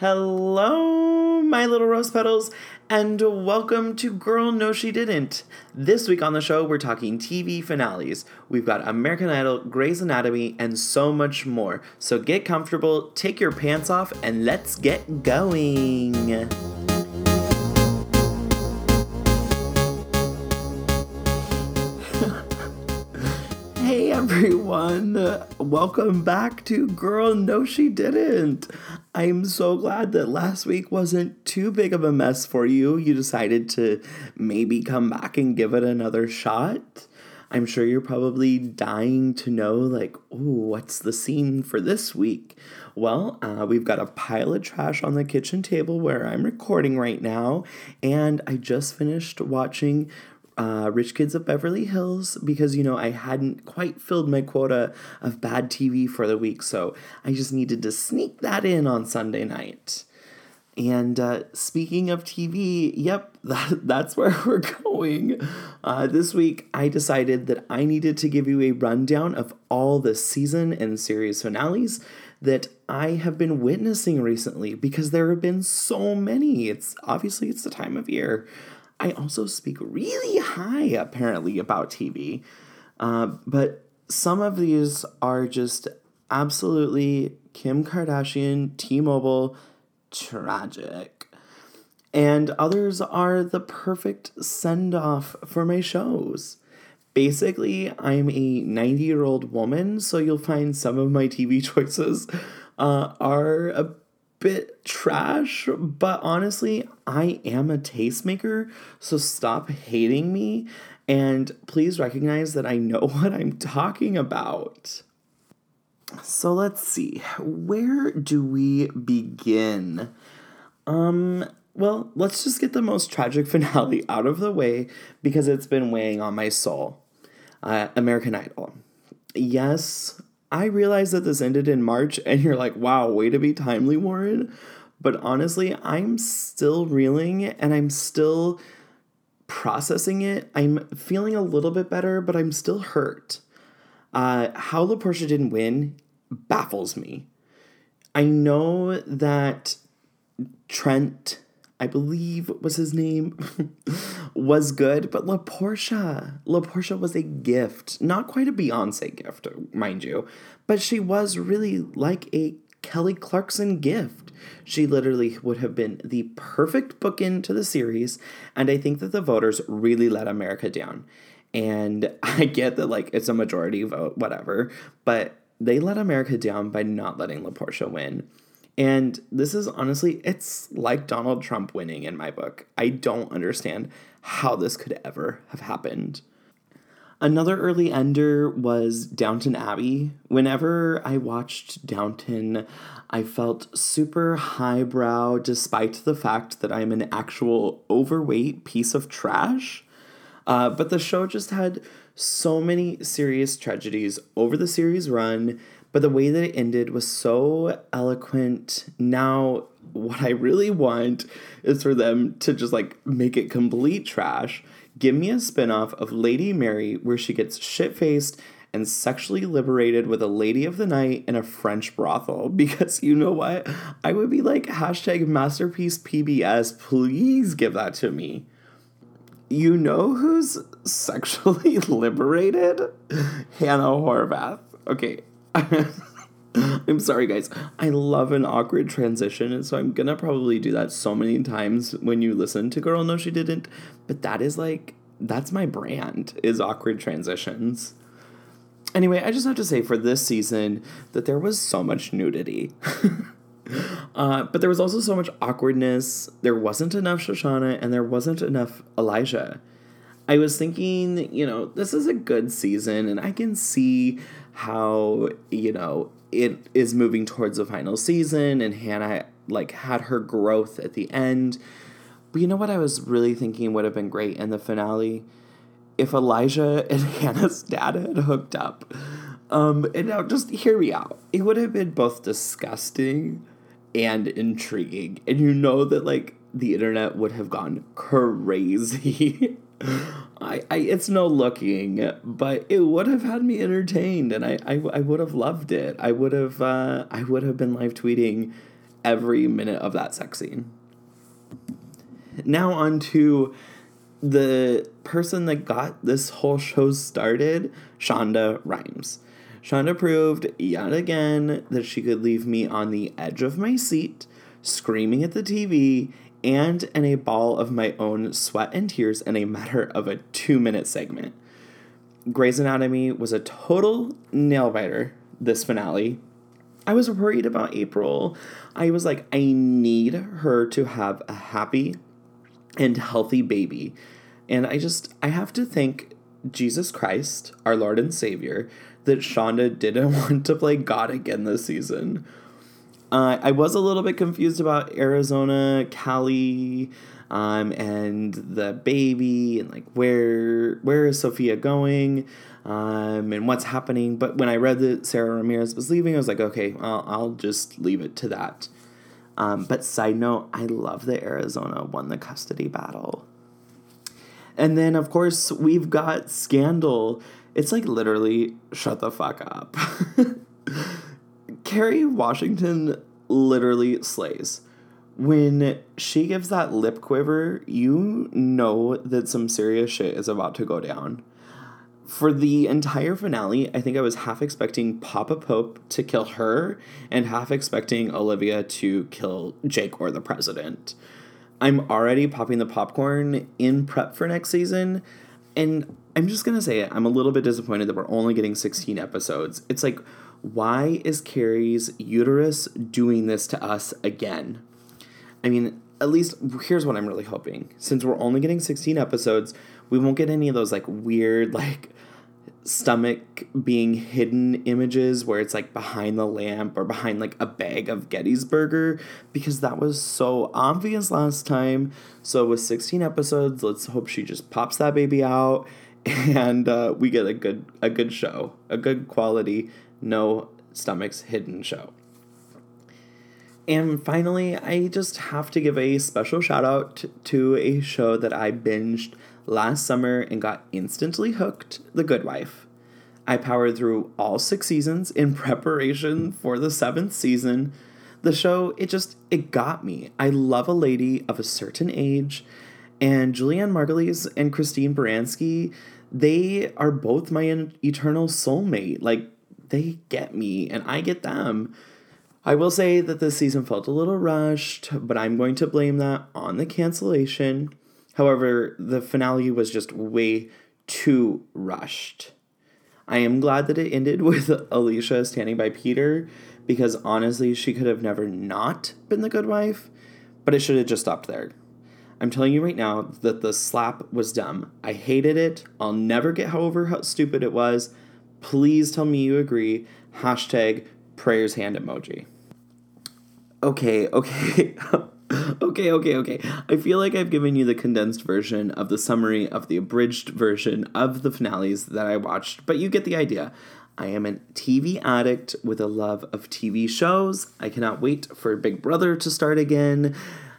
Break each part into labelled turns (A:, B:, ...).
A: Hello, my little rose petals, and welcome to Girl No She Didn't. This week on the show, we're talking TV finales. We've got American Idol, Grey's Anatomy, and so much more. So get comfortable, take your pants off, and let's get going. Everyone, welcome back to Girl No She Didn't. I'm so glad that last week wasn't too big of a mess for you. You decided to maybe come back and give it another shot. I'm sure you're probably dying to know, like, what's the scene for this week? Well, uh, we've got a pile of trash on the kitchen table where I'm recording right now, and I just finished watching uh, Rich Kids of Beverly Hills because, you know, I hadn't quite filled my quota of bad TV for the week, so I just needed to sneak that in on Sunday night. And uh, speaking of TV, yep, that, that's where we're going. Uh, this week, I decided that I needed to give you a rundown of all the season and series finales that I have been witnessing recently because there have been so many. It's obviously it's the time of year. I also speak really high, apparently, about TV. Uh, but some of these are just absolutely Kim Kardashian, T Mobile, tragic. And others are the perfect send off for my shows. Basically, I'm a 90 year old woman, so you'll find some of my TV choices uh, are a bit trash, but honestly, I am a tastemaker, so stop hating me and please recognize that I know what I'm talking about. So let's see, where do we begin? Um, well, let's just get the most tragic finale out of the way because it's been weighing on my soul. Uh, American Idol. Yes, I realize that this ended in March, and you're like, wow, way to be timely, Warren. But honestly, I'm still reeling and I'm still processing it. I'm feeling a little bit better, but I'm still hurt. Uh, how LaPorsha didn't win baffles me. I know that Trent I believe was his name, was good, but LaPorsha, La Portia was a gift. Not quite a Beyonce gift, mind you, but she was really like a Kelly Clarkson gift. She literally would have been the perfect bookend to the series, and I think that the voters really let America down. And I get that, like, it's a majority vote, whatever, but they let America down by not letting LaPorsha win. And this is honestly, it's like Donald Trump winning in my book. I don't understand how this could ever have happened. Another early ender was Downton Abbey. Whenever I watched Downton, I felt super highbrow despite the fact that I'm an actual overweight piece of trash. Uh, but the show just had so many serious tragedies over the series run but the way that it ended was so eloquent. Now, what I really want is for them to just like make it complete trash. Give me a spinoff of Lady Mary where she gets shit faced and sexually liberated with a lady of the night in a French brothel. Because you know what? I would be like, hashtag masterpiece PBS, please give that to me. You know who's sexually liberated? Hannah Horvath. Okay, I'm sorry, guys. I love an awkward transition, and so I'm gonna probably do that so many times when you listen to Girl No She Didn't. But that is like, that's my brand, is awkward transitions. Anyway, I just have to say for this season that there was so much nudity. uh, but there was also so much awkwardness. There wasn't enough Shoshana, and there wasn't enough Elijah. I was thinking, you know, this is a good season, and I can see how you know it is moving towards the final season and Hannah like had her growth at the end. But you know what I was really thinking would have been great in the finale? If Elijah and Hannah's dad had hooked up. Um, and now just hear me out. It would have been both disgusting and intriguing. And you know that like the internet would have gone crazy I, I it's no looking, but it would have had me entertained, and I, I, I would have loved it. I would have uh, I would have been live tweeting every minute of that sex scene. Now, on to the person that got this whole show started, Shonda Rhimes. Shonda proved yet again that she could leave me on the edge of my seat, screaming at the TV, and in a ball of my own sweat and tears in a matter of a two minute segment. Grey's Anatomy was a total nail biter this finale. I was worried about April. I was like, I need her to have a happy and healthy baby. And I just, I have to thank Jesus Christ, our Lord and Savior, that Shonda didn't want to play God again this season. Uh, I was a little bit confused about Arizona, Callie, um, and the baby, and like where where is Sofia going, um, and what's happening. But when I read that Sara Ramirez was leaving, I was like, okay, I'll, I'll just leave it to that. Um, but side note, I love that Arizona won the custody battle. And then, of course, we've got Scandal. It's like literally shut the fuck up. Kerry Washington literally slays. When she gives that lip quiver, you know that some serious shit is about to go down. For the entire finale, I think I was half expecting Papa Pope to kill her and half expecting Olivia to kill Jake or the president. I'm already popping the popcorn in prep for next season, and I'm just gonna say it. I'm a little bit disappointed that we're only getting 16 episodes. It's like, why is Kerry's uterus doing this to us again? I mean, at least here's what I'm really hoping. Since we're only getting 16 episodes, we won't get any of those like weird, like stomach being hidden images where it's like behind the lamp or behind like a bag of Gettysburger because that was so obvious last time. So with 16 episodes, let's hope she just pops that baby out and uh, we get a good a good show, a good quality, no stomachs hidden show. And finally, I just have to give a special shout out to a show that I binged last summer and got instantly hooked The Good Wife. I powered through all six seasons in preparation for the seventh season. The show, it just, it got me. I love a lady of a certain age, and Julianna Margulies and Christine Baranski, they are both my eternal soulmate. Like, they get me, and I get them. I will say that this season felt a little rushed, but I'm going to blame that on the cancellation. However, the finale was just way too rushed. I am glad that it ended with Alicia standing by Peter because honestly, she could have never not been the good wife, but it should have just stopped there. I'm telling you right now that the slap was dumb. I hated it. I'll never get over how stupid it was. Please tell me you agree. Hashtag prayers hand emoji. Okay, okay. okay, okay, okay. I feel like I've given you the condensed version of the summary of the abridged version of the finales that I watched, but you get the idea. I am a TV addict with a love of TV shows. I cannot wait for Big Brother to start again.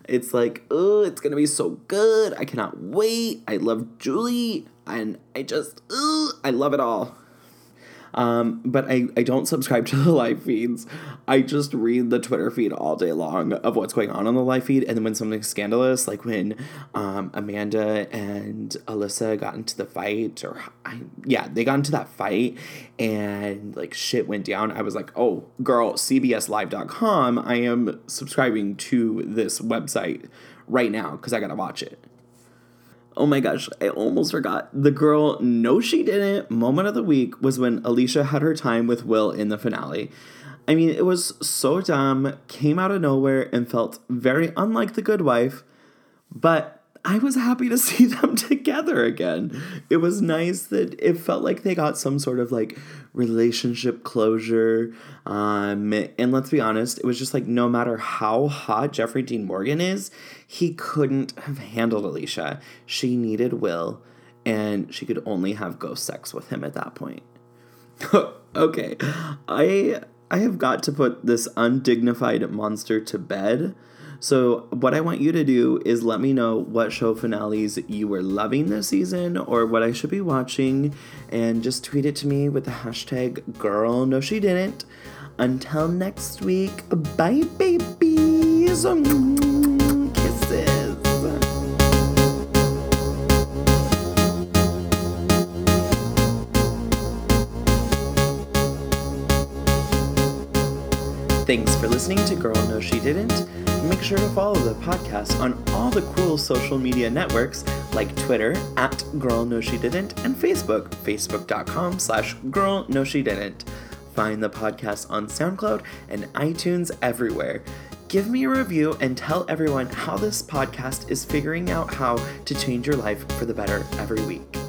A: It's like, oh, it's gonna be so good. I cannot wait. I love Julie, and I just, oh, I love it all. Um, but I, I don't subscribe to the live feeds. I just read the Twitter feed all day long of what's going on on the live feed. And then when something's scandalous, like when um, Amanda and Alyssa got into the fight, or I, yeah, they got into that fight and like shit went down, I was like, oh, girl, CBSLive.com, I am subscribing to this website right now because I gotta watch it. Oh my gosh, I almost forgot. The girl, no, she didn't, moment of the week was when Alicia had her time with Will in the finale. I mean, it was so dumb, came out of nowhere, and felt very unlike The Good Wife, but I was happy to see them together again. It was nice that it felt like they got some sort of like relationship closure. Um, and let's be honest, it was just like no matter how hot Jeffrey Dean Morgan is, he couldn't have handled Alicia. She needed Will, and she could only have ghost sex with him at that point. okay, I I have got to put this undignified monster to bed. So, what I want you to do is let me know what show finales you were loving this season or what I should be watching, and just tweet it to me with the hashtag girl no she didn't. Until next week, bye babies. Kisses. Thanks for listening to Girl No She Didn't. Make sure to follow the podcast on all the cool social media networks like Twitter at Girl No She Didn't and Facebook, facebook.com slash Girl No She Didn't. Find the podcast on SoundCloud and iTunes everywhere. Give me a review and tell everyone how this podcast is figuring out how to change your life for the better every week.